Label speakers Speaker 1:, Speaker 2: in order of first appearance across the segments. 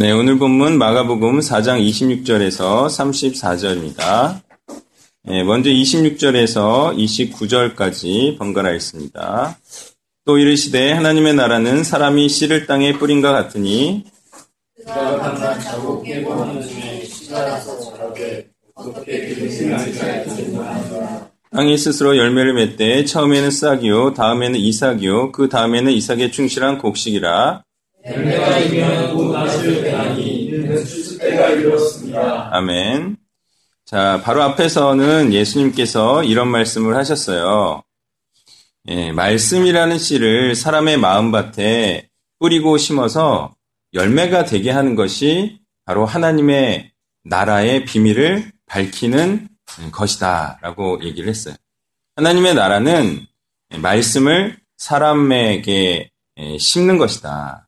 Speaker 1: 네, 오늘 본문 마가복음 4장 26절에서 34절입니다. 네, 먼저 26절에서 29절까지 번갈아 있습니다. 또 이르시되 하나님의 나라는 사람이 씨를 땅에 뿌린과 같으니 땅이 스스로 열매를 맺되 처음에는 싹이요 다음에는 이삭이요 그 다음에는 이삭의 충실한 곡식이라 아멘. 자, 바로 앞에서는 예수님께서 이런 말씀을 하셨어요. 예, 말씀이라는 씨를 사람의 마음밭에 뿌리고 심어서 열매가 되게 하는 것이 바로 하나님의 나라의 비밀을 밝히는 것이다. 라고 얘기를 했어요. 하나님의 나라는 말씀을 사람에게 심는 것이다.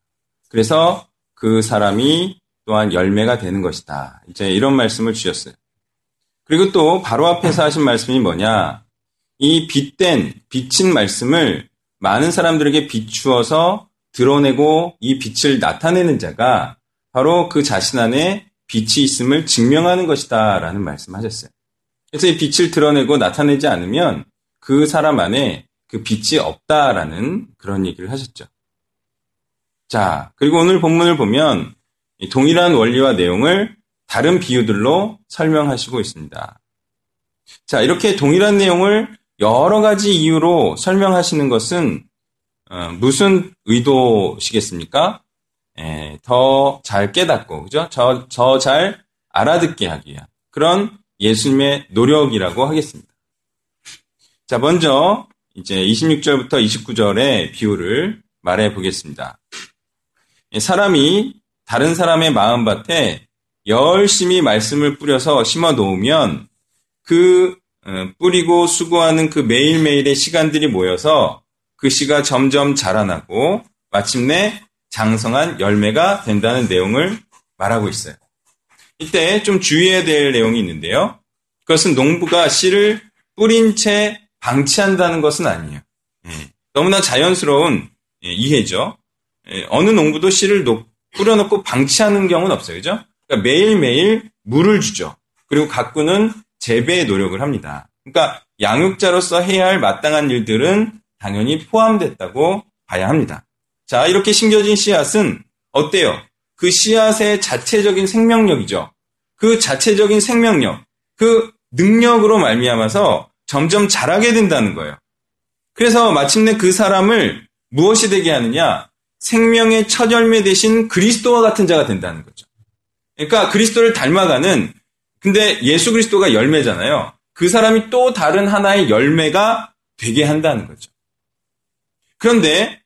Speaker 1: 그래서 그 사람이 또한 열매가 되는 것이다. 이제 이런 말씀을 주셨어요. 그리고 또 바로 앞에서 하신 말씀이 뭐냐? 이 빛된, 비친 말씀을 많은 사람들에게 비추어서 드러내고 이 빛을 나타내는 자가 바로 그 자신 안에 빛이 있음을 증명하는 것이다. 라는 말씀 하셨어요. 그래서 이 빛을 드러내고 나타내지 않으면 그 사람 안에 그 빛이 없다라는 그런 얘기를 하셨죠. 자, 그리고 오늘 본문을 보면 동일한 원리와 내용을 다른 비유들로 설명하시고 있습니다. 자, 이렇게 동일한 내용을 여러 가지 이유로 설명하시는 것은 어, 무슨 의도시겠습니까? 예, 더잘 깨닫고, 그죠? 저, 저잘 알아듣게 하기 위한 그런 예수님의 노력이라고 하겠습니다. 자, 먼저 이제 26절부터 29절의 비유를 말해 보겠습니다. 사람이 다른 사람의 마음밭에 열심히 말씀을 뿌려서 심어 놓으면 그 어, 뿌리고 수고하는 그 매일매일의 시간들이 모여서 그 씨가 점점 자라나고 마침내 장성한 열매가 된다는 내용을 말하고 있어요. 이때 좀 주의해야 될 내용이 있는데요. 그것은 농부가 씨를 뿌린 채 방치한다는 것은 아니에요. 예, 너무나 자연스러운 예, 이해죠. 예, 어느 농부도 씨를 뿌려놓고 방치하는 경우는 없어요. 그죠? 그러니까 매일매일 물을 주죠. 그리고 가꾸는 재배의 노력을 합니다. 그러니까 양육자로서 해야 할 마땅한 일들은 당연히 포함됐다고 봐야 합니다. 자, 이렇게 심겨진 씨앗은 어때요? 그 씨앗의 자체적인 생명력이죠. 그 자체적인 생명력, 그 능력으로 말미암아서 점점 자라게 된다는 거예요. 그래서 마침내 그 사람을 무엇이 되게 하느냐? 생명의 첫 열매 대신 그리스도와 같은 자가 된다는 거죠. 그러니까 그리스도를 닮아가는 근데 예수 그리스도가 열매잖아요. 그 사람이 또 다른 하나의 열매가 되게 한다는 거죠. 그런데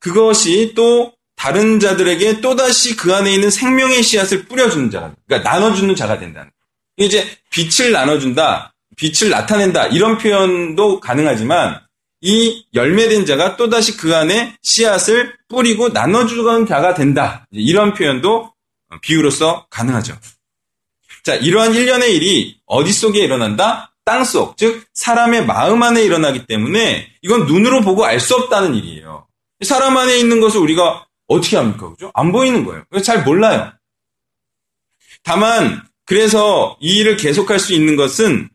Speaker 1: 그것이 또 다른 자들에게 또다시 그 안에 있는 생명의 씨앗을 뿌려주는 자가, 그러니까 나눠주는 자가 된다는 거예요. 이제 빛을 나눠준다, 빛을 나타낸다, 이런 표현도 가능하지만 이 열매된 자가 또다시 그 안에 씨앗을 뿌리고 나눠주는 자가 된다. 이런 표현도 비유로서 가능하죠. 자, 이러한 일련의 일이 어디 속에 일어난다? 땅 속, 즉 사람의 마음 안에 일어나기 때문에 이건 눈으로 보고 알 수 없다는 일이에요. 사람 안에 있는 것을 우리가 어떻게 합니까? 그죠? 안 보이는 거예요. 잘 몰라요. 다만 그래서 이 일을 계속할 수 있는 것은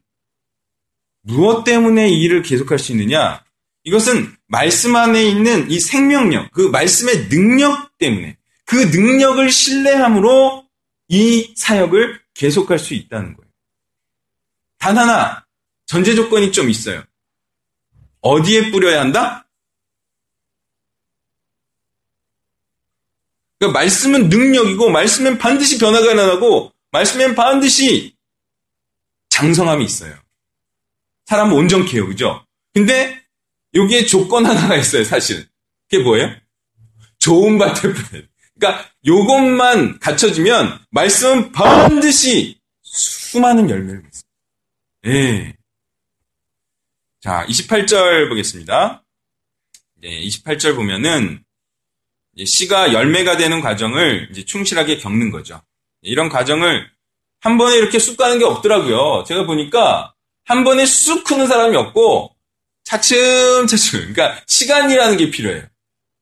Speaker 1: 무엇 때문에 이 일을 계속할 수 있느냐? 이것은 말씀 안에 있는 이 생명력, 그 말씀의 능력 때문에 그 능력을 신뢰함으로 이 사역을 계속할 수 있다는 거예요. 단 하나 전제 조건이 좀 있어요. 어디에 뿌려야 한다? 그러니까 말씀은 능력이고 말씀엔 반드시 변화가 일어나고 말씀엔 반드시 장성함이 있어요. 사람 온전케 해요. 그죠? 근데 여기에 조건 하나가 있어요, 사실은. 그게 뭐예요? 좋은 뿌려야 돼. 그러니까 요것만 갖춰지면 말씀은 반드시 수많은 열매를 맺습니다. 예. 자, 28절 보겠습니다. 네, 28절 보면은 씨가 열매가 되는 과정을 이제 충실하게 겪는 거죠. 이런 과정을 한 번에 이렇게 쑥 가는 게 없더라고요. 제가 보니까 한 번에 쑥 크는 사람이 없고 차츰 차츰 그러니까 시간이라는 게 필요해요.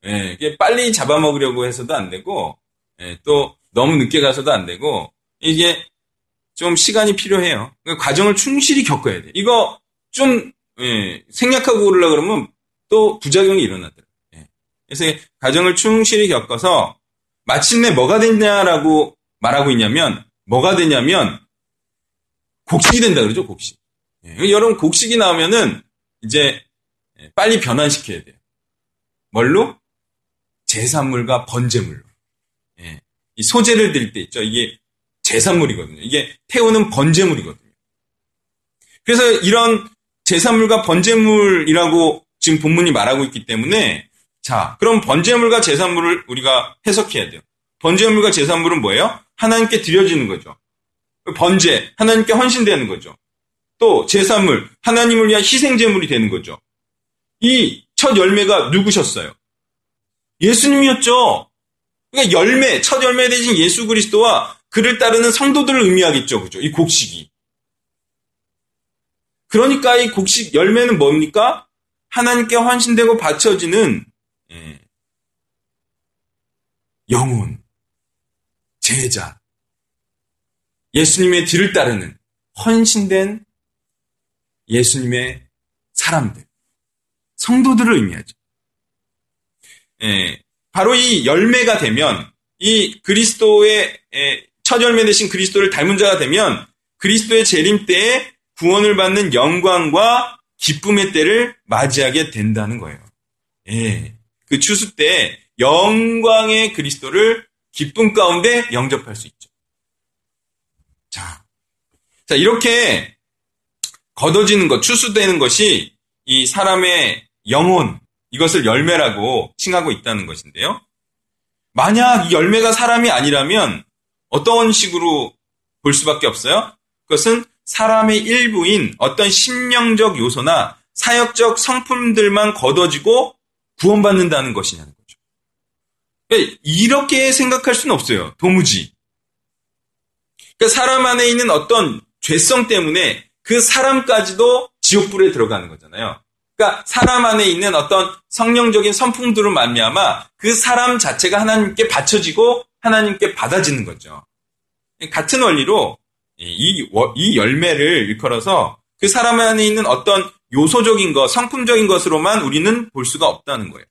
Speaker 1: 예, 이게 빨리 잡아먹으려고 해서도 안 되고 예, 또 너무 늦게 가서도 안 되고 이게 좀 시간이 필요해요. 그러니까 과정을 충실히 겪어야 돼. 이거 좀 예, 생략하고 그러려 그러면 또 부작용이 일어나더라고요. 예. 그래서 과정을 충실히 겪어서 마침내 뭐가 됐냐라고 말하고 있냐면 뭐가 되냐면 곡식이 된다 그러죠 곡식. 예. 여러분 곡식이 나오면은 이제 빨리 변환시켜야 돼요. 뭘로? 제산물과 번제물로. 예. 이 소재를 드릴 때 있죠. 이게 제산물이거든요. 이게 태우는 번제물이거든요. 그래서 이런 제산물과 번제물이라고 지금 본문이 말하고 있기 때문에 자, 그럼 번제물과 제산물을 우리가 해석해야 돼요. 번제물과 제산물은 뭐예요? 하나님께 드려지는 거죠. 번제, 하나님께 헌신되는 거죠. 또 제산물, 하나님을 위한 희생제물이 되는 거죠. 이 첫 열매가 누구셨어요? 예수님이었죠. 그러니까 열매, 첫 열매 대신 예수 그리스도와 그를 따르는 성도들을 의미하겠죠. 그죠? 이 곡식이. 그러니까 이 곡식 열매는 뭡니까? 하나님께 헌신되고 바쳐지는 예, 영혼, 제자, 예수님의 뒤를 따르는 헌신된 예수님의 사람들, 성도들을 의미하죠. 예, 바로 이 열매가 되면 이 그리스도의 예, 첫 열매 대신 그리스도를 닮은 자가 되면 그리스도의 재림 때에 구원을 받는 영광과 기쁨의 때를 맞이하게 된다는 거예요. 예. 그 추수 때 영광의 그리스도를 기쁨 가운데 영접할 수 있죠. 자. 자, 이렇게 걷어지는 것, 추수되는 것이 이 사람의 영혼, 이것을 열매라고 칭하고 있다는 것인데요. 만약 이 열매가 사람이 아니라면 어떤 식으로 볼 수밖에 없어요? 그것은 사람의 일부인 어떤 심령적 요소나 사역적 성품들만 걷어지고 구원받는다는 것이냐는 거죠. 이렇게 생각할 수는 없어요. 도무지. 그러니까 사람 안에 있는 어떤 죄성 때문에 그 사람까지도 지옥불에 들어가는 거잖아요. 그러니까 사람 안에 있는 어떤 성령적인 선풍들을 말미암아 그 사람 자체가 하나님께 바쳐지고 하나님께 받아지는 거죠. 같은 원리로 이, 이 열매를 일컬어서 그 사람 안에 있는 어떤 요소적인 것, 성품적인 것으로만 우리는 볼 수가 없다는 거예요.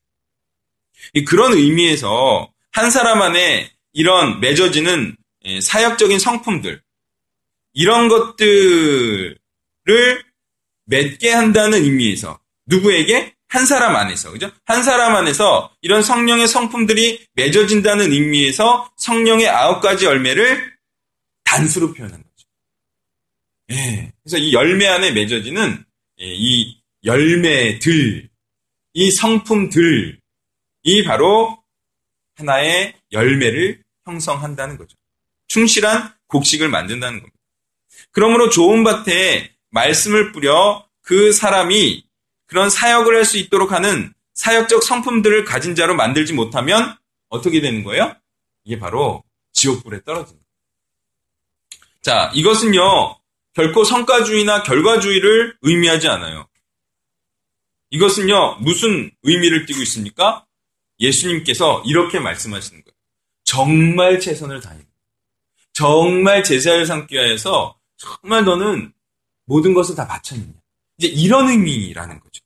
Speaker 1: 그런 의미에서 한 사람 안에 이런 맺어지는 예, 사역적인 성품들, 이런 것들을 맺게 한다는 의미에서 누구에게? 한 사람 안에서, 그죠? 한 사람 안에서 이런 성령의 성품들이 맺어진다는 의미에서 성령의 아홉 가지 열매를 단수로 표현한 거죠. 예. 그래서 이 열매 안에 맺어지는 예, 이 열매들, 이 성품들이 바로 하나의 열매를 형성한다는 거죠. 충실한 곡식을 만든다는 겁니다. 그러므로 좋은 밭에 말씀을 뿌려 그 사람이 그런 사역을 할 수 있도록 하는 사역적 성품들을 가진 자로 만들지 못하면 어떻게 되는 거예요? 이게 바로 지옥불에 떨어집니다. 자, 이것은요, 결코 성과주의나 결과주의를 의미하지 않아요. 이것은요, 무슨 의미를 띠고 있습니까? 예수님께서 이렇게 말씀하시는 거예요. 정말 최선을 다해. 정말 제자를 삼기 위해서 정말 너는 모든 것을 다 바쳤느냐. 이제 이런 의미라는 거죠.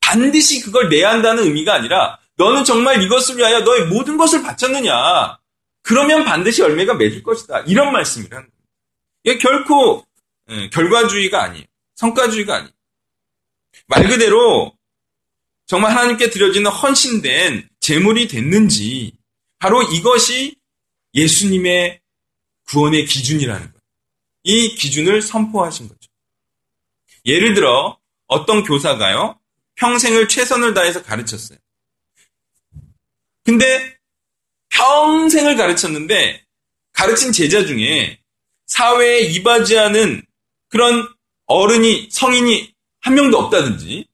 Speaker 1: 반드시 그걸 내야 한다는 의미가 아니라 너는 정말 이것을 위하여 너의 모든 것을 바쳤느냐. 그러면 반드시 열매가 맺을 것이다. 이런 말씀이라는 거예요. 이게 결코 예, 결과주의가 아니에요. 성과주의가 아니에요. 말 그대로 정말 하나님께 드려지는 헌신된 제물이 됐는지 바로 이것이 예수님의 구원의 기준이라는 거예요. 이 기준을 선포하신 거죠. 예를 들어 어떤 교사가요 평생을 최선을 다해서 가르쳤어요. 근데 평생을 가르쳤는데 가르친 제자 중에 사회에 이바지하는 그런 어른이, 성인이 한 명도 없다든지,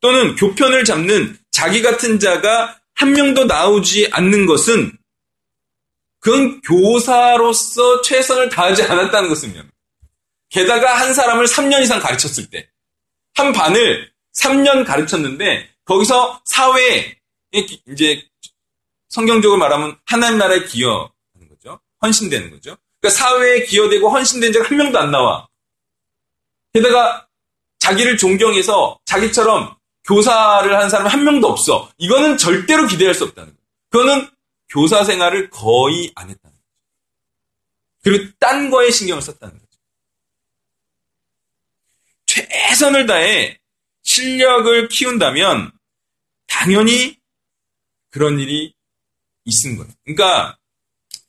Speaker 1: 또는 교편을 잡는 자기 같은 자가 한 명도 나오지 않는 것은 그건 교사로서 최선을 다하지 않았다는 것입니다. 게다가 한 사람을 3년 이상 가르쳤을 때, 한 반을 3년 가르쳤는데, 거기서 사회에, 이제, 성경적으로 말하면 하나님 나라에 기여하는 거죠. 헌신되는 거죠. 그러니까 사회에 기여되고 헌신된 자가 한 명도 안 나와. 게다가 자기를 존경해서 자기처럼 교사를 하는 사람이 한 명도 없어. 이거는 절대로 기대할 수 없다는 거예요. 그거는 교사 생활을 거의 안 했다는 거죠. 그리고 딴 거에 신경을 썼다는 거죠. 최선을 다해 실력을 키운다면 당연히 그런 일이 있는 거예요. 그러니까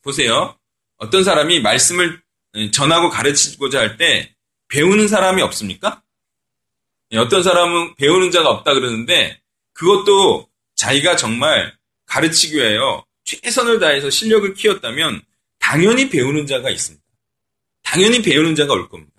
Speaker 1: 보세요. 어떤 사람이 말씀을 전하고 가르치고자 할 때 배우는 사람이 없습니까? 예, 어떤 사람은 배우는 자가 없다 그러는데 그것도 자기가 정말 가르치기 위하여 최선을 다해서 실력을 키웠다면 당연히 배우는 자가 있습니다. 당연히 배우는 자가 올 겁니다.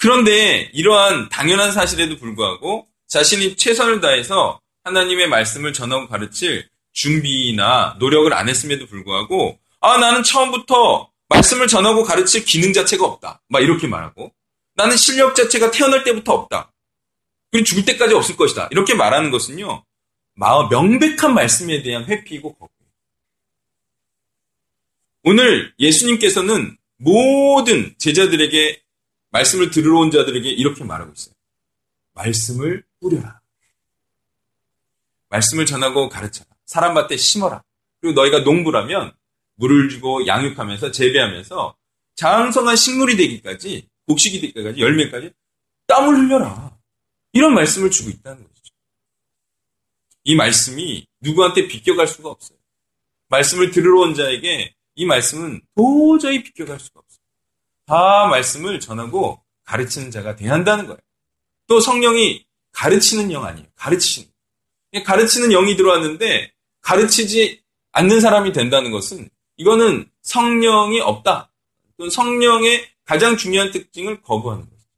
Speaker 1: 그런데 이러한 당연한 사실에도 불구하고 자신이 최선을 다해서 하나님의 말씀을 전하고 가르칠 준비나 노력을 안 했음에도 불구하고 아 나는 처음부터 말씀을 전하고 가르칠 기능 자체가 없다. 막 이렇게 말하고 나는 실력 자체가 태어날 때부터 없다. 그리고 죽을 때까지 없을 것이다. 이렇게 말하는 것은요. 명백한 말씀에 대한 회피이고 거부예요. 오늘 예수님께서는 모든 제자들에게 말씀을 들으러 온 자들에게 이렇게 말하고 있어요. 말씀을 뿌려라. 말씀을 전하고 가르쳐라. 사람밭에 심어라. 그리고 너희가 농부라면 물을 주고 양육하면서 재배하면서 장성한 식물이 되기까지 곡식이 되기까지 열매까지 땀을 흘려라. 이런 말씀을 주고 있다는 거죠. 이 말씀이 누구한테 비껴갈 수가 없어요. 말씀을 들으러 온 자에게 이 말씀은 도저히 비껴갈 수가 없어요. 다 말씀을 전하고 가르치는 자가 돼야 한다는 거예요. 또 성령이 가르치는 영 아니에요. 가르치는. 가르치는 영이 들어왔는데 가르치지 않는 사람이 된다는 것은 이거는 성령이 없다. 또는 성령의 가장 중요한 특징을 거부하는 것이죠.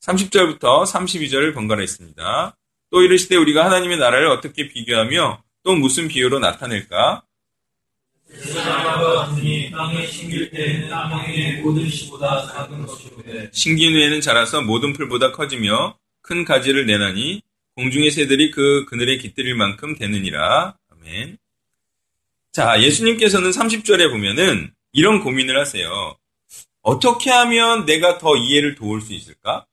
Speaker 1: 30절부터 32절을 번갈아 있습니다. 또 이르시되 우리가 하나님의 나라를 어떻게 비교하며 또 무슨 비유로 나타낼까? 신긴 후에는 자라서 모든 풀보다 커지며 큰 가지를 내나니 공중의 새들이 그 그늘에 깃들일 만큼 되느니라. 아멘. 자, 예수님께서는 30절에 보면은 이런 고민을 하세요. 어떻게 하면 내가 더 이해를 도울 수 있을까?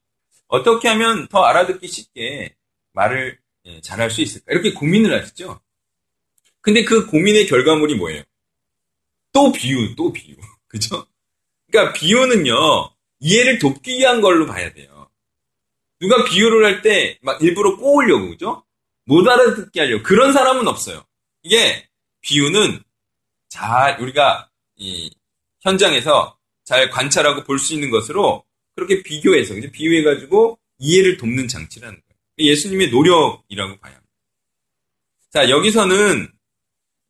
Speaker 1: 어떻게 하면 더 알아듣기 쉽게 말을 예, 잘할 수 있을까? 이렇게 고민을 하시죠. 근데 그 고민의 결과물이 뭐예요? 또 비유, 또 비유. 그죠? 그러니까 비유는요, 이해를 돕기 위한 걸로 봐야 돼요. 누가 비유를 할 때 막 일부러 꼬으려고, 그죠? 못 알아듣게 하려고. 그런 사람은 없어요. 이게 비유는 잘 우리가 이 현장에서 잘 관찰하고 볼 수 있는 것으로 그렇게 비교해서 비유해가지고 이해를 돕는 장치라는 거예요. 예수님의 노력이라고 봐야 합니다. 자 여기서는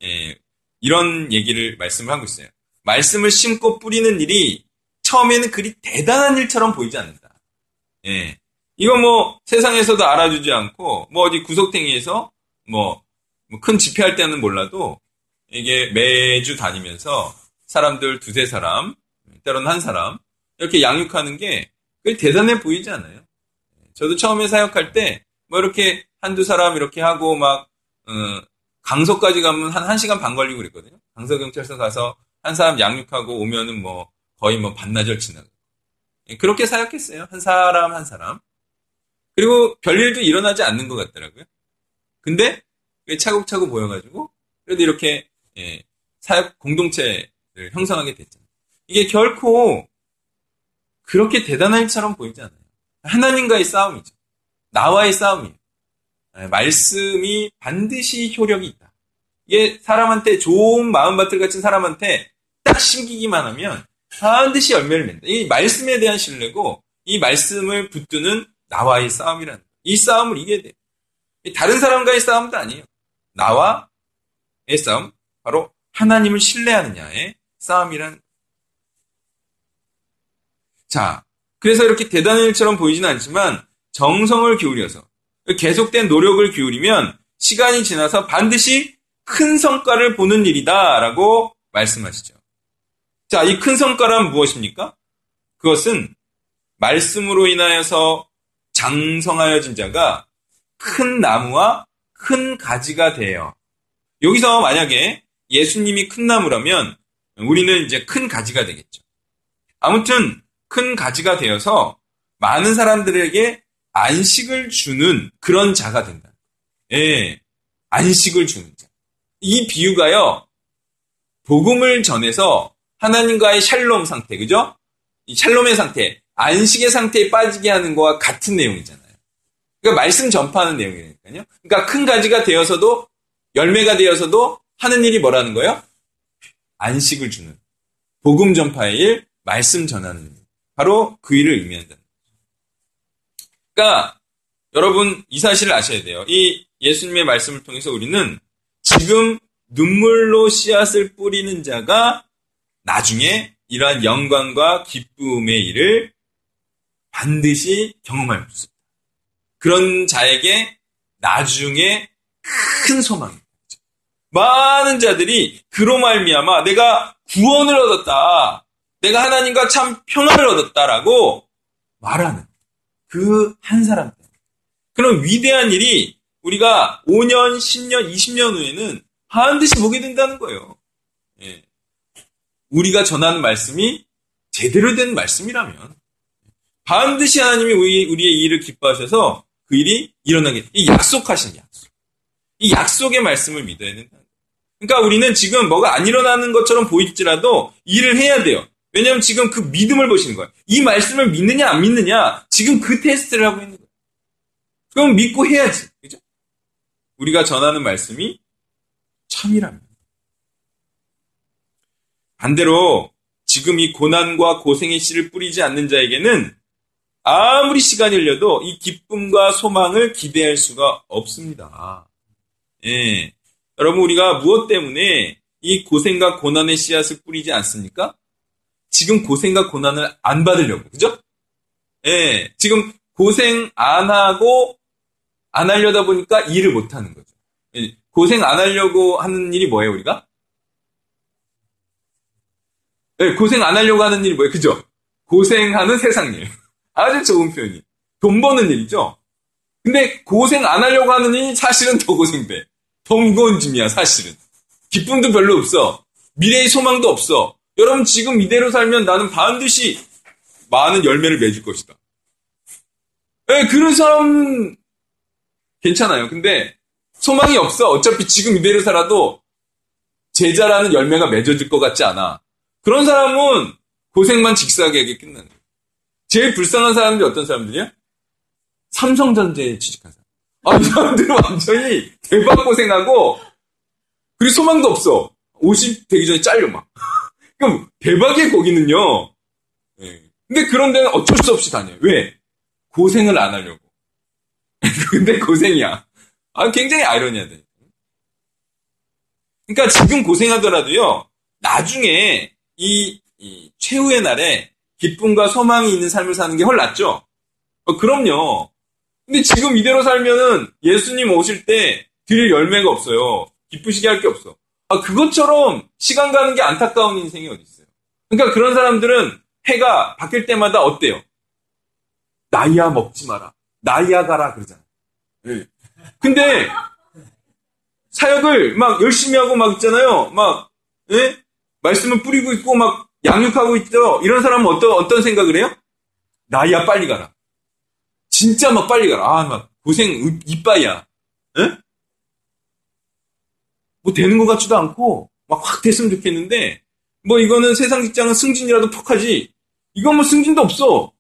Speaker 1: 예, 이런 얘기를 말씀을 하고 있어요. 말씀을 심고 뿌리는 일이 처음에는 그리 대단한 일처럼 보이지 않는다. 예. 이거 뭐 세상에서도 알아주지 않고 뭐 어디 구석탱이에서 뭐 큰 집회할 때는 몰라도 이게 매주 다니면서 사람들 두세 사람 때로는 한 사람 이렇게 양육하는 게 그게 대단해 보이지 않아요. 저도 처음에 사역할 때 뭐 이렇게 한두 사람 이렇게 하고 막 어, 강서까지 가면 한 1시간 반 걸리고 그랬거든요. 강서 경찰서 가서 한 사람 양육하고 오면은 뭐 거의 뭐 반나절 지나고. 예, 그렇게 사역했어요. 한 사람 한 사람. 그리고 별일도 일어나지 않는 것 같더라고요. 근데 차곡차곡 보여가지고 그래도 이렇게 예, 사역 공동체를 형성하게 됐잖아요. 이게 결코 그렇게 대단한 일처럼 보이지 않아요. 하나님과의 싸움이죠. 나와의 싸움이에요. 예, 말씀이 반드시 효력이 있다. 이게 사람한테 좋은 마음밭을 갖춘 사람한테 딱 심기기만 하면 반드시 열매를 맺는다. 이 말씀에 대한 신뢰고 이 말씀을 붙드는 나와의 싸움이라는 거예요. 이 싸움을 이겨야 돼요. 다른 사람과의 싸움도 아니에요. 나와의 싸움, 바로 하나님을 신뢰하느냐의 싸움이라는 자, 그래서 이렇게 대단한 일처럼 보이지는 않지만 정성을 기울여서 계속된 노력을 기울이면 시간이 지나서 반드시 큰 성과를 보는 일이다라고 말씀하시죠. 자, 이 큰 성과란 무엇입니까? 그것은 말씀으로 인하여서 장성하여진 자가 큰 나무와 큰 가지가 돼요. 여기서 만약에 예수님이 큰 나무라면 우리는 이제 큰 가지가 되겠죠. 아무튼 큰 가지가 되어서 많은 사람들에게 안식을 주는 그런 자가 된다. 예, 안식을 주는 자. 이 비유가요, 복음을 전해서 하나님과의 샬롬 상태, 그죠? 이 샬롬의 상태, 안식의 상태에 빠지게 하는 거와 같은 내용이잖아요. 그러니까 말씀 전파하는 내용이니까요. 그러니까 큰 가지가 되어서도 열매가 되어서도 하는 일이 뭐라는 거예요? 안식을 주는 복음 전파의 일, 말씀 전하는 일. 바로 그 일을 의미한다. 그러니까 여러분 이 사실을 아셔야 돼요. 이 예수님의 말씀을 통해서 우리는 지금 눈물로 씨앗을 뿌리는 자가 나중에 이러한 영광과 기쁨의 일을 반드시 경험할 수 있습니다. 그런 자에게 나중에 큰 소망이 있죠. 많은 자들이 그로 말미암아 내가 구원을 얻었다. 내가 하나님과 참 평안을 얻었다라고 말하는 그 한 사람 때문에. 그런 위대한 일이 우리가 5년, 10년, 20년 후에는 반드시 보게 된다는 거예요. 예. 우리가 전하는 말씀이 제대로 된 말씀이라면 반드시 하나님이 우리, 우리의 일을 기뻐하셔서 그 일이 일어나게 이 약속하신 약속. 이 약속의 말씀을 믿어야 된다. 그러니까 우리는 지금 뭐가 안 일어나는 것처럼 보일지라도 일을 해야 돼요. 왜냐하면 지금 그 믿음을 보시는 거예요. 이 말씀을 믿느냐 안 믿느냐 지금 그 테스트를 하고 있는 거예요. 그럼 믿고 해야지. 그죠? 우리가 전하는 말씀이 참이라면. 반대로 지금 이 고난과 고생의 씨를 뿌리지 않는 자에게는 아무리 시간이 흘려도 이 기쁨과 소망을 기대할 수가 없습니다. 예. 여러분, 우리가 무엇 때문에 이 고생과 고난의 씨앗을 뿌리지 않습니까? 지금 고생과 고난을 안 받으려고, 그죠? 예. 지금 고생 안 하고 안 하려다 보니까 일을 못 하는 거죠. 예. 고생 안 하려고 하는 일이 뭐예요, 우리가? 예, 고생 안 하려고 하는 일이 뭐예요? 그죠? 고생하는 세상 일. 아주 좋은 표현이. 돈 버는 일이죠? 근데 고생 안 하려고 하는 일이 사실은 더 고생돼. 더 무거운 짐이야, 사실은. 기쁨도 별로 없어. 미래의 소망도 없어. 여러분, 지금 이대로 살면 나는 반드시 많은 열매를 맺을 것이다. 네, 그런 사람은 괜찮아요. 근데 소망이 없어. 어차피 지금 이대로 살아도 제자라는 열매가 맺어질 것 같지 않아. 그런 사람은 고생만 직사하게 끝나는. 제일 불쌍한 사람들이 어떤 사람들이야? 삼성전자에 취직한 사람. 아, 이 사람들은 완전히 대박 고생하고, 그리고 소망도 없어. 50 되기 전에 잘려, 막. 그럼 대박의 거기는요. 네. 근데 그런 데는 어쩔 수 없이 다녀요. 왜? 고생을 안 하려고. 근데 고생이야. 아, 굉장히 아이러니하다. 그러니까 지금 고생하더라도요, 나중에 이, 이 최후의 날에 기쁨과 소망이 있는 삶을 사는 게 훨 낫죠? 어, 그럼요. 근데 지금 이대로 살면은 예수님 오실 때 드릴 열매가 없어요. 기쁘시게 할 게 없어. 아, 그것처럼 시간 가는 게 안타까운 인생이 어디 있어요. 그러니까 그런 사람들은 해가 바뀔 때마다 어때요? 나이야 먹지 마라. 나이야 가라 그러잖아. 네. 근데 사역을 막 열심히 하고 막 있잖아요. 막 예? 말씀을 뿌리고 있고 막 양육하고 있죠. 이런 사람은 어떤 어떤 생각을 해요? 나이야 빨리 가라. 진짜 막 빨리 가라. 아, 막 고생 이빠이야. 예? 뭐 되는 것 같지도 않고 막 확 됐으면 좋겠는데 뭐 이거는 세상 직장은 승진이라도 톡하지. 이건 뭐 승진도 없어.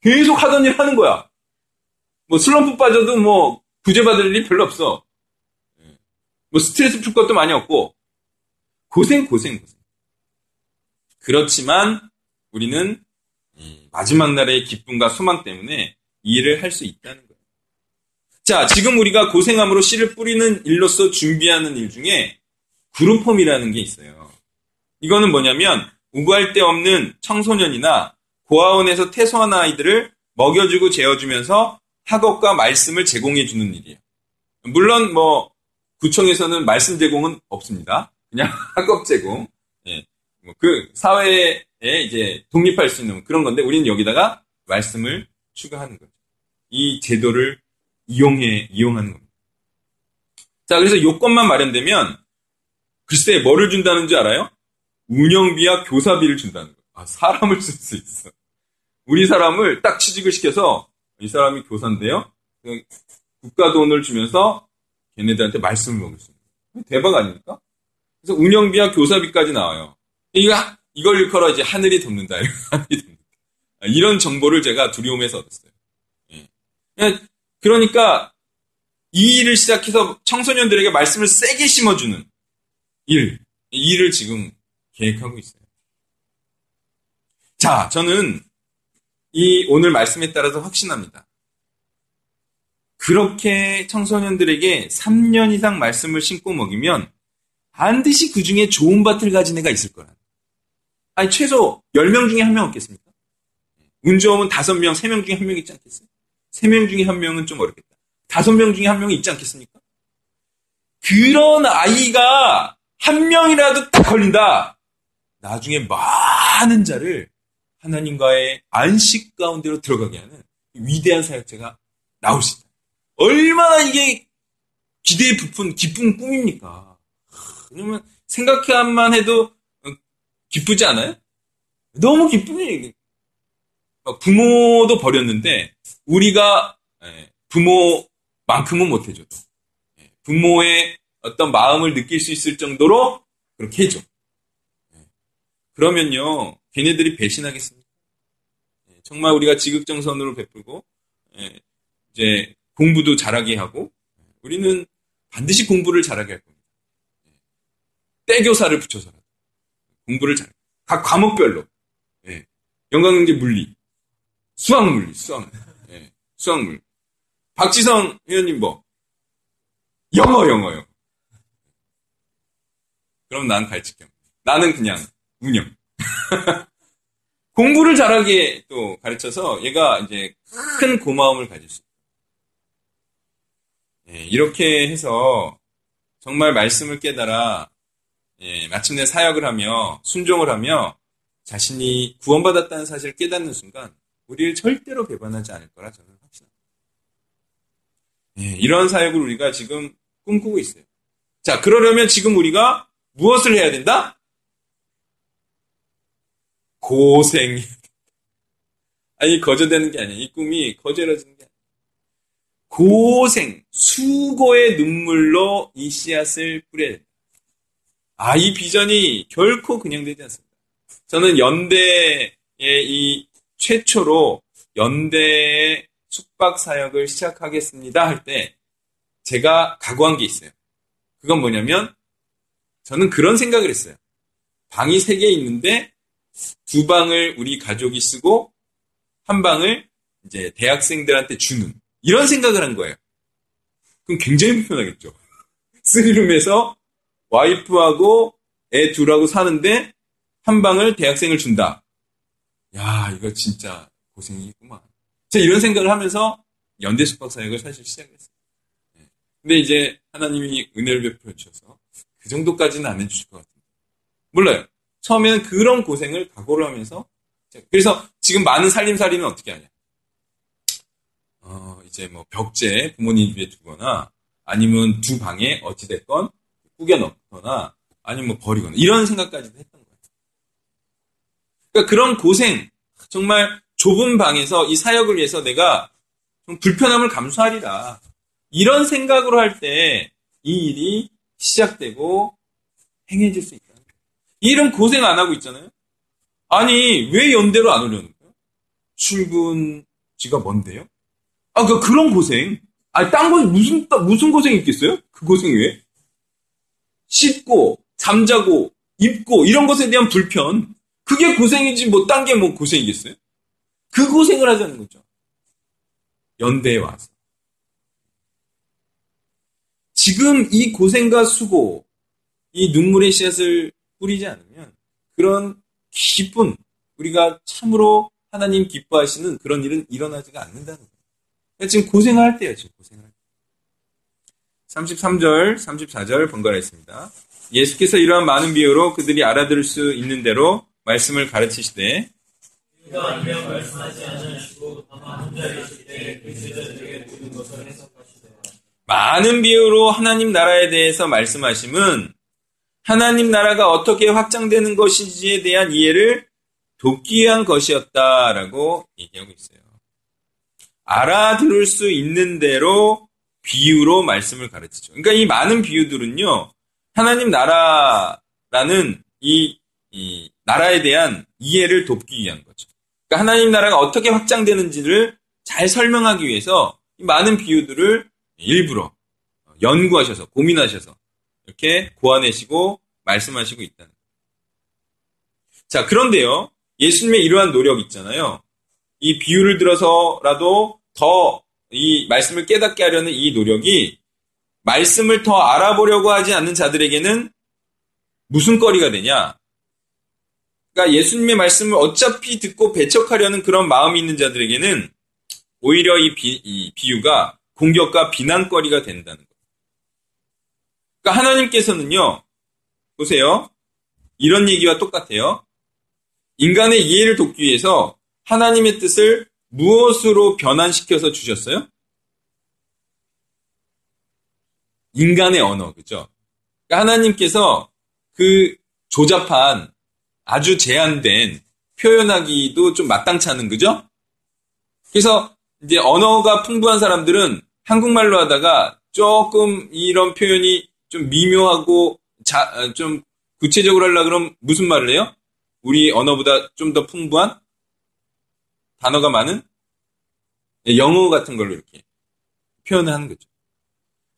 Speaker 1: 계속 하던 일 하는 거야. 뭐 슬럼프 빠져도 뭐 구제받을 일 별로 없어. 뭐 스트레스 풀 것도 많이 없고 고생 고생 고생. 그렇지만 우리는 마지막 날의 기쁨과 소망 때문에 이 일을 할 수 있다는. 자, 지금 우리가 고생함으로 씨를 뿌리는 일로서 준비하는 일 중에 그룹홈이라는 게 있어요. 이거는 뭐냐면 우구할 데 없는 청소년이나 고아원에서 퇴소한 아이들을 먹여주고 재워주면서 학업과 말씀을 제공해주는 일이에요. 물론 뭐 구청에서는 말씀 제공은 없습니다. 그냥 학업 제공. 예. 뭐 그 사회에 이제 독립할 수 있는 그런 건데 우리는 여기다가 말씀을 추가하는 거죠. 이 제도를 이용해 이용하는 겁니다. 자, 그래서 요건만 마련되면 글쎄 뭐를 준다는 줄 알아요? 운영비와 교사비를 준다는 거예요. 아, 사람을 쓸 수 있어. 우리 사람을 딱 취직을 시켜서 이 사람이 교사인데요. 그 국가 돈을 주면서 걔네들한테 말씀을 먹을 수 있는 대박 아닙니까? 그래서 운영비와 교사비까지 나와요. 이거 이걸 일컬어 이제 하늘이 돕는다. 돕는다. 이런 정보를 제가 두려움에서 얻었어요. 예. 그러니까 이 일을 시작해서 청소년들에게 말씀을 세게 심어주는 일, 이 일을 지금 계획하고 있어요. 자, 저는 이 오늘 말씀에 따라서 확신합니다. 그렇게 청소년들에게 3년 이상 말씀을 심고 먹이면 반드시 그 중에 좋은 밭을 가진 애가 있을 거라. 아니, 최소 10명 중에 한 명 없겠습니까? 운 좋으면 5명, 3명 중에 한 명 있지 않겠어요? 3명 중에 한 명은 좀 어렵겠다. 5명 중에 한 명이 있지 않겠습니까? 그런 아이가 한 명이라도 딱 걸린다. 나중에 많은 자를 하나님과의 안식 가운데로 들어가게 하는 위대한 사역자가 나올 수 있다. 얼마나 이게 기대에 부푼 기쁜 꿈입니까? 왜냐면 생각해만 해도 기쁘지 않아요? 너무 기쁘네. 부모도 버렸는데 우리가 예, 부모만큼은 못해줘도 예, 부모의 어떤 마음을 느낄 수 있을 정도로 그렇게 해줘. 예. 그러면요, 걔네들이 배신하겠습니까? 정말 우리가 지극정선으로 베풀고 이제 공부도 잘하게 하고 우리는 반드시 공부를 잘하게 할 겁니다. 떼교사를 붙여서라도 공부를 잘. 각 과목별로 영광경제 물리, 수학 물리, 수학, 예, 수학 물리. 박지성 회원님 뭐 영어 영어요. 그럼 난 갈치경. 나는 그냥 운영. 공부를 잘하게 또 가르쳐서 얘가 이제 큰 고마움을 가질 수. 예, 이렇게 해서 정말 말씀을 깨달아 예, 마침내 사역을 하며 순종을 하며 자신이 구원받았다는 사실을 깨닫는 순간 우리를 절대로 배반하지 않을 거라 저는. 예, 이런 사역을 우리가 지금 꿈꾸고 있어요. 자, 그러려면 지금 우리가 무엇을 해야 된다? 고생. 아니, 거저되는 게 아니야. 이 꿈이 거저러지는 게 아니야. 고생, 수고의 눈물로 이 씨앗을 뿌려야 된다. 아, 이 비전이 결코 그냥 되지 않습니다. 저는 연대의 이 최초로 연대의 숙박 사역을 시작하겠습니다 할 때 제가 각오한 게 있어요. 그건 뭐냐면 저는 그런 생각을 했어요. 방이 세 개 있는데 두 방을 우리 가족이 쓰고 한 방을 이제 대학생들한테 주는 이런 생각을 한 거예요. 그럼 굉장히 불편하겠죠. 쓰리룸에서 와이프하고 애 둘하고 사는데 한 방을 대학생을 준다. 야, 이거 진짜 고생이구만. 제가 이런 생각을 하면서 연대 숙박 사역을 사실 시작했어요. 네. 근데 이제 하나님이 은혜를 베풀어 주셔서 그 정도까지는 안 해주실 것 같은데. 몰라요. 처음에는 그런 고생을 각오를 하면서 그래서 지금 많은 살림살이는 어떻게 하냐. 어, 이제 뭐 벽제 부모님 집에 두거나 아니면 두 방에 어찌됐건 꾸겨 넣거나 아니면 뭐 버리거나 이런 생각까지도 했던 거예요. 그러니까 그런 고생, 정말 좁은 방에서 이 사역을 위해서 내가 좀 불편함을 감수하리라. 이런 생각으로 할 때 이 일이 시작되고 행해질 수 있다. 이런 고생 안 하고 있잖아요. 아니 왜 연대로 안 오려는 거예요? 출근지가 뭔데요? 아, 그 그런 고생. 아니 딴건 무슨 무슨 고생이 있겠어요? 그 고생 왜? 씻고 잠자고 입고 이런 것에 대한 불편. 그게 고생이지 뭐 딴 게 뭐 고생이겠어요? 그 고생을 하자는 거죠. 연대에 와서. 지금 이 고생과 수고, 이 눈물의 씨앗을 뿌리지 않으면 그런 기쁜 우리가 참으로 하나님 기뻐하시는 그런 일은 일어나지가 않는다는 거예요. 그러니까 지금 고생할 때예요, 지금 고생할 때. 33절, 34절 번갈아 있습니다. 예수께서 이러한 많은 비유로 그들이 알아들을 수 있는 대로 말씀을 가르치시되 많은 비유로 하나님 나라에 대해서 말씀하심은 하나님 나라가 어떻게 확장되는 것인지에 대한 이해를 돕기 위한 것이었다라고 얘기하고 있어요. 알아들을 수 있는 대로 비유로 말씀을 가르치죠. 그러니까 이 많은 비유들은요, 하나님 나라라는 이, 이 나라에 대한 이해를 돕기 위한 거죠. 그러니까 하나님 나라가 어떻게 확장되는지를 잘 설명하기 위해서 이 많은 비유들을 일부러 연구하셔서 고민하셔서 이렇게 고안해시고 말씀하시고 있다는. 자, 그런데요. 예수님의 이러한 노력 있잖아요. 이 비유를 들어서라도 더 이 말씀을 깨닫게 하려는 이 노력이 말씀을 더 알아보려고 하지 않는 자들에게는 무슨 거리가 되냐? 그러니까 예수님의 말씀을 어차피 듣고 배척하려는 그런 마음이 있는 자들에게는 오히려 이, 비, 이 비유가 공격과 비난거리가 된다는 거예요. 그러니까 하나님께서는요, 보세요. 이런 얘기와 똑같아요. 인간의 이해를 돕기 위해서 하나님의 뜻을 무엇으로 변환시켜서 주셨어요? 인간의 언어, 그죠? 그러니까 하나님께서 그 조잡한 아주 제한된 표현하기도 좀 마땅치 않은, 그죠? 그래서 이제 언어가 풍부한 사람들은 한국말로 하다가 조금 이런 표현이 좀 미묘하고 자, 좀 구체적으로 하려 그러면 무슨 말을 해요? 우리 언어보다 좀 더 풍부한 단어가 많은 영어 같은 걸로 이렇게 표현을 하는 거죠.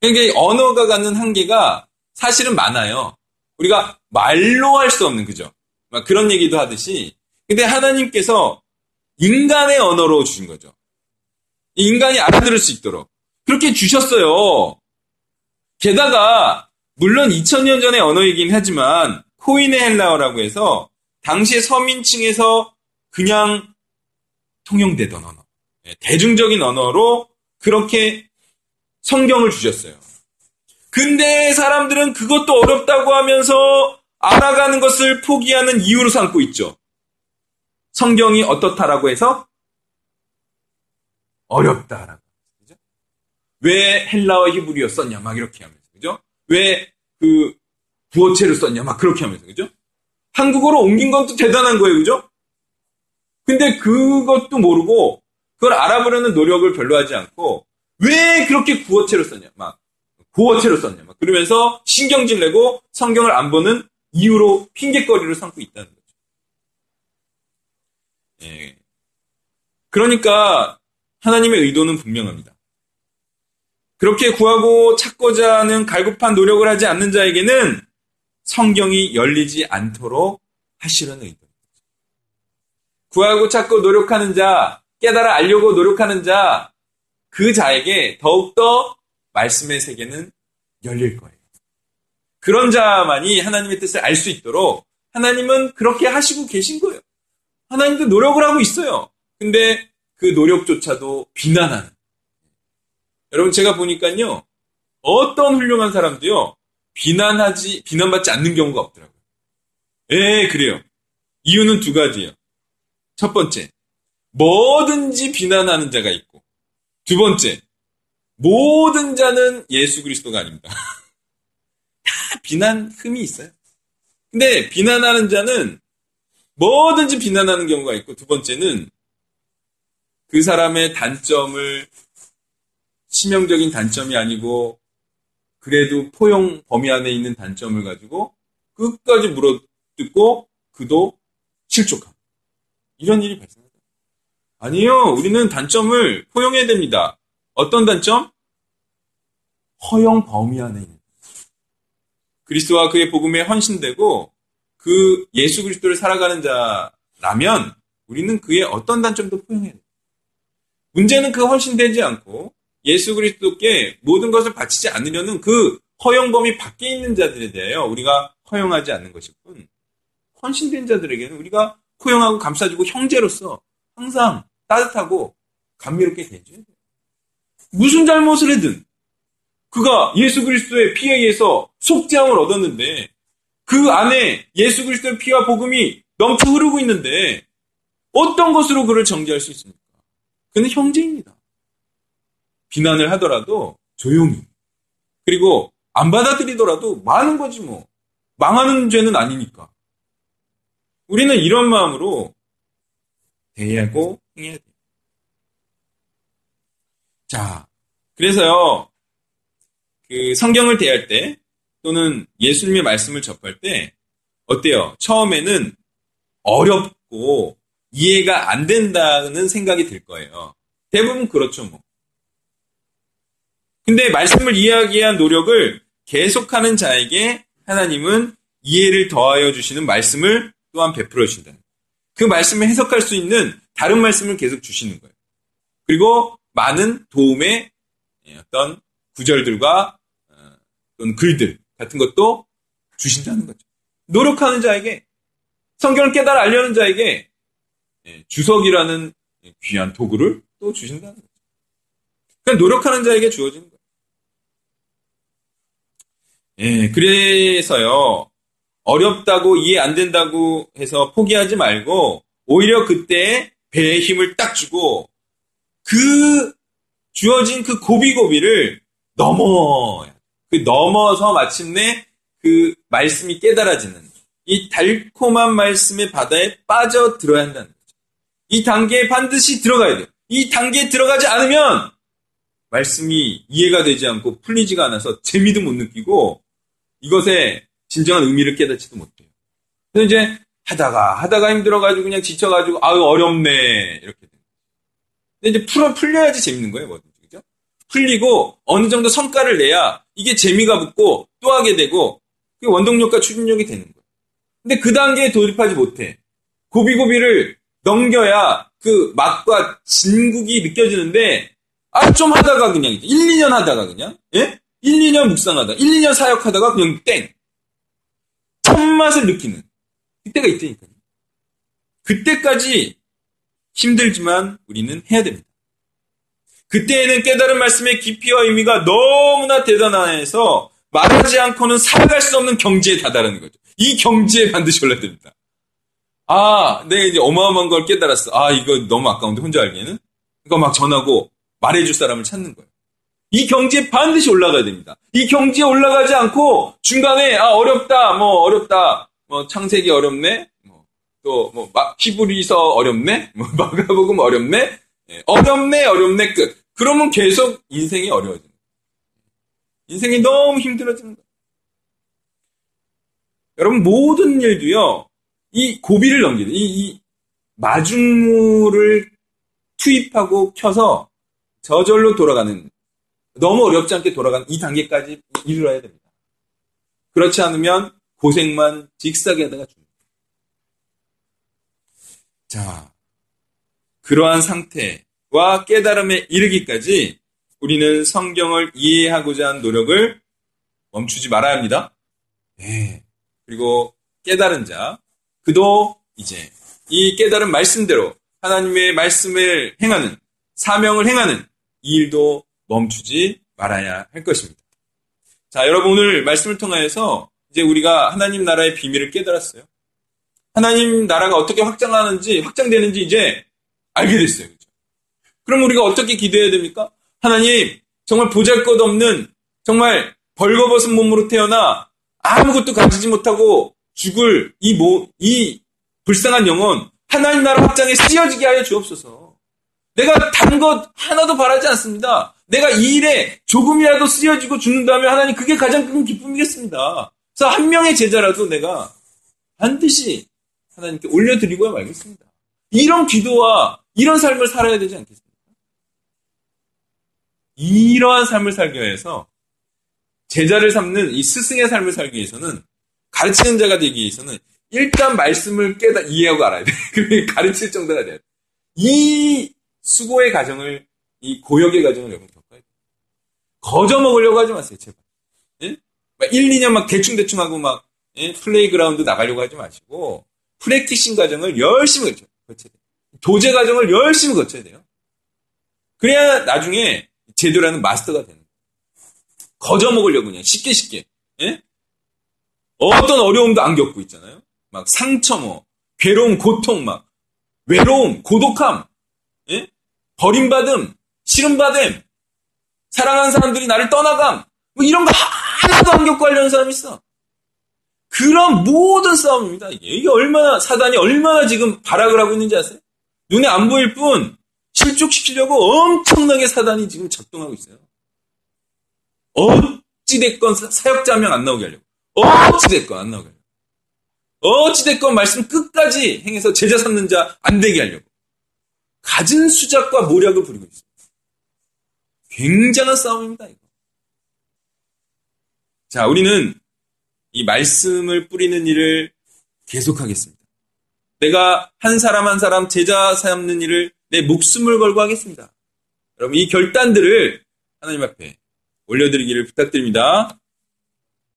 Speaker 1: 그러니까 언어가 갖는 한계가 사실은 많아요. 우리가 말로 할 수 없는 그죠? 막 그런 얘기도 하듯이 근데 하나님께서 인간의 언어로 주신 거죠. 인간이 알아들을 수 있도록 그렇게 주셨어요. 게다가 물론 2000년 전의 언어이긴 하지만 코인의 헬라어라고 해서 당시의 서민층에서 그냥 통용되던 언어, 예, 대중적인 언어로 그렇게 성경을 주셨어요. 근데 사람들은 그것도 어렵다고 하면서 알아가는 것을 포기하는 이유로 삼고 있죠. 성경이 어떻다라고 해서 어렵다라고. 그죠? 왜 헬라어 히브리어 썼냐 막 이렇게 하면서 그죠? 왜 그 부어체를 썼냐 막 그렇게 하면서 그죠? 한국어로 옮긴 것도 대단한 거예요, 그죠? 근데 그것도 모르고 그걸 알아보려는 노력을 별로 하지 않고 왜 그렇게 구어체로 썼냐, 막 구어체로 썼냐, 막 그러면서 신경질 내고 성경을 안 보는 이유로 핑계거리를 삼고 있다는 거죠. 예. 그러니까 하나님의 의도는 분명합니다. 그렇게 구하고 찾고자 하는 갈급한 노력을 하지 않는 자에게는 성경이 열리지 않도록 하시려는 의도입니다. 구하고 찾고 노력하는 자, 깨달아 알려고 노력하는 자, 그 자에게 더욱더 말씀의 세계는 열릴 거예요. 그런 자만이 하나님의 뜻을 알 수 있도록 하나님은 그렇게 하시고 계신 거예요. 하나님도 노력을 하고 있어요. 근데 그 노력조차도 비난하는. 여러분 제가 보니까요. 어떤 훌륭한 사람도요. 비난하지 비난받지 않는 경우가 없더라고요. 예, 그래요. 이유는 두 가지예요. 첫 번째, 뭐든지 비난하는 자가 있고, 두 번째, 모든 자는 예수 그리스도가 아닙니다. 다 비난 흠이 있어요. 근데 비난하는 자는 뭐든지 비난하는 경우가 있고, 두 번째는 그 사람의 단점을 치명적인 단점이 아니고 그래도 포용 범위 안에 있는 단점을 가지고 끝까지 물어뜯고 그도 실족함. 이런 일이 발생합니다. 아니요, 우리는 단점을 포용해야 됩니다. 어떤 단점? 허용 범위 안에 있는. 그리스도와 그의 복음에 헌신되고 그 예수 그리스도를 살아가는 자라면 우리는 그의 어떤 단점도 포용해야 돼요. 문제는 그 헌신되지 않고 예수 그리스도께 모든 것을 바치지 않으려는 그 허용 범위 밖에 있는 자들에 대하여 우리가 허용하지 않는 것일 뿐 헌신된 자들에게는 우리가 포용하고 감싸주고 형제로서 항상 따뜻하고 감미롭게 대해줘야 돼요. 무슨 잘못을 했든 그가 예수 그리스도의 피에 의해서 속죄함을 얻었는데 그 안에 예수 그리스도의 피와 복음이 넘쳐 흐르고 있는데 어떤 것으로 그를 정죄할 수 있습니까? 그는 형제입니다. 비난을 하더라도 조용히 그리고 안 받아들이더라도 많은 거지 뭐 망하는 죄는 아니니까 우리는 이런 마음으로 대하고 행해야 돼요. 자, 그래서요, 그 성경을 대할 때 또는 예수님의 말씀을 접할 때 어때요? 처음에는 어렵고 이해가 안 된다는 생각이 들 거예요. 대부분 그렇죠, 뭐. 근데 말씀을 이해하기 위한 노력을 계속하는 자에게 하나님은 이해를 더하여 주시는 말씀을 또한 베풀어 주신다. 그 말씀을 해석할 수 있는 다른 말씀을 계속 주시는 거예요. 그리고 많은 도움의 어떤 구절들과 어, 또는 글들 같은 것도 주신다는 거죠. 노력하는 자에게 성경을 깨달아 알려는 자에게 예, 주석이라는 귀한 도구를 또 주신다는 거죠. 그러니까 노력하는 자에게 주어지는 거예요. 예, 그래서요, 어렵다고 이해 안 된다고 해서 포기하지 말고, 오히려 그때 배에 힘을 딱 주고, 그 주어진 그 고비고비를 넘어야 그 넘어서 마침내 그 말씀이 깨달아지는 이 달콤한 말씀의 바다에 빠져들어야 한다는 거죠. 이 단계에 반드시 들어가야 돼요. 이 단계에 들어가지 않으면 말씀이 이해가 되지 않고 풀리지가 않아서 재미도 못 느끼고 이것에 진정한 의미를 깨닫지도 못해요. 그래서 이제 하다가 하다가 힘들어가지고 그냥 지쳐가지고 아유 어렵네 이렇게 돼요. 근데 이제 풀어 풀려야지 재밌는 거예요, 뭐든지 그죠? 풀리고 어느 정도 성과를 내야 이게 재미가 붙고 또 하게 되고 그게 원동력과 추진력이 되는 거예요. 근데 그 단계에 돌입하지 못해. 고비고비를 넘겨야 그 맛과 진국이 느껴지는데 아 좀 하다가 그냥 1, 2년 하다가 그냥 예? 1, 2년 묵상하다 1, 2년 사역하다가 그냥 땡 참맛을 느끼는 그때가 있다니까요. 그때까지 힘들지만 우리는 해야 됩니다. 그때에는 깨달은 말씀의 깊이와 의미가 너무나 대단해서 말하지 않고는 살아갈 수 없는 경지에 다다르는 거죠. 이 경지에 반드시 올라야 됩니다. 아, 내가 이제 어마어마한 걸 깨달았어. 아, 이거 너무 아까운데 혼자 알기에는? 그러니까 막 전하고 말해줄 사람을 찾는 거예요. 이 경지에 반드시 올라가야 됩니다. 이 경지에 올라가지 않고 중간에 아 어렵다, 뭐 어렵다, 뭐 창세기 어렵네, 또뭐 히브리서 어렵네, 뭐 마가복음 어렵네, 예, 어렵네, 어렵네 끝. 그러면 계속 인생이 어려워집니다. 인생이 너무 거예요. 여러분 모든 일도요, 이 고비를 넘기는 이, 이 마중물을 투입하고 켜서 저절로 돌아가는 너무 어렵지 않게 돌아가는 이 단계까지 이르러야 됩니다. 그렇지 않으면 고생만 직사게 하다가 죽습니다. 자, 그러한 상태와 깨달음에 이르기까지 우리는 성경을 이해하고자 하는 노력을 멈추지 말아야 합니다. 네. 그리고 깨달은 자, 그도 이제 이 깨달은 말씀대로 하나님의 말씀을 행하는, 사명을 행하는 이 일도 멈추지 말아야 할 것입니다. 자, 여러분 오늘 말씀을 통하여서 이제 우리가 하나님 나라의 비밀을 깨달았어요. 하나님 나라가 어떻게 확장하는지, 확장되는지 이제 알게 됐어요. 그럼 우리가 어떻게 기도해야 됩니까? 하나님, 정말 보잘 것 없는, 정말 벌거벗은 몸으로 태어나 아무것도 가지지 못하고 죽을 이 모, 이 불쌍한 영혼, 하나님 나라 확장에 쓰여지게 하여 주옵소서. 내가 단 것 하나도 바라지 않습니다. 내가 이 일에 조금이라도 쓰여지고 죽는다면 하나님 그게 가장 큰 기쁨이겠습니다. 그래서 한 명의 제자라도 내가 반드시 하나님께 올려드리고야 말겠습니다. 이런 기도와 이런 삶을 살아야 되지 않겠습니까? 이러한 삶을 살기 위해서 제자를 삼는 이 스승의 삶을 살기 위해서는 가르치는 자가 되기 위해서는 일단 말씀을 깨다 이해하고 알아야 돼. 그게 가르칠 정도가 돼. 이 수고의 과정을 이 고역의 과정을 여러분 겪어야 돼. 거저 먹으려고 하지 마세요, 제발. 예? 1, 2년 막 대충대충 하고 막 예? playground 나가려고 하지 마시고 practicing 과정을 열심히 거쳐야 돼. 도제 과정을 열심히 거쳐야 돼요. 그래야 나중에 하는 마스터가 되는 거예요. 거저 먹으려고 그냥 쉽게 쉽게. 예? 어떤 어려움도 안 겪고 있잖아요. 막 상처 뭐, 괴로움, 고통 막, 외로움, 고독함, 예? 버림받음, 싫음받음, 사랑하는 사람들이 나를 떠나감, 뭐 이런 거 하나도 안 겪고 하려는 사람이 있어. 그런 모든 싸움입니다. 이게, 얼마나, 사단이 얼마나 지금 발악을 하고 있는지 아세요? 눈에 안 보일 뿐, 실족시키려고 엄청나게 사단이 지금 작동하고 있어요. 어찌됐건 사역자 한 명 안 나오게 하려고. 어찌됐건 안 나오게 하려고. 어찌됐건 말씀 끝까지 행해서 제자 삼는 자 안 되게 하려고. 가진 수작과 모략을 부리고 있습니다. 굉장한 싸움입니다, 이거. 자, 우리는 이 말씀을 뿌리는 일을 계속하겠습니다. 내가 한 사람 한 사람 제자 삼는 일을 내 목숨을 걸고 하겠습니다. 여러분, 이 결단들을 하나님 앞에 올려드리기를 부탁드립니다.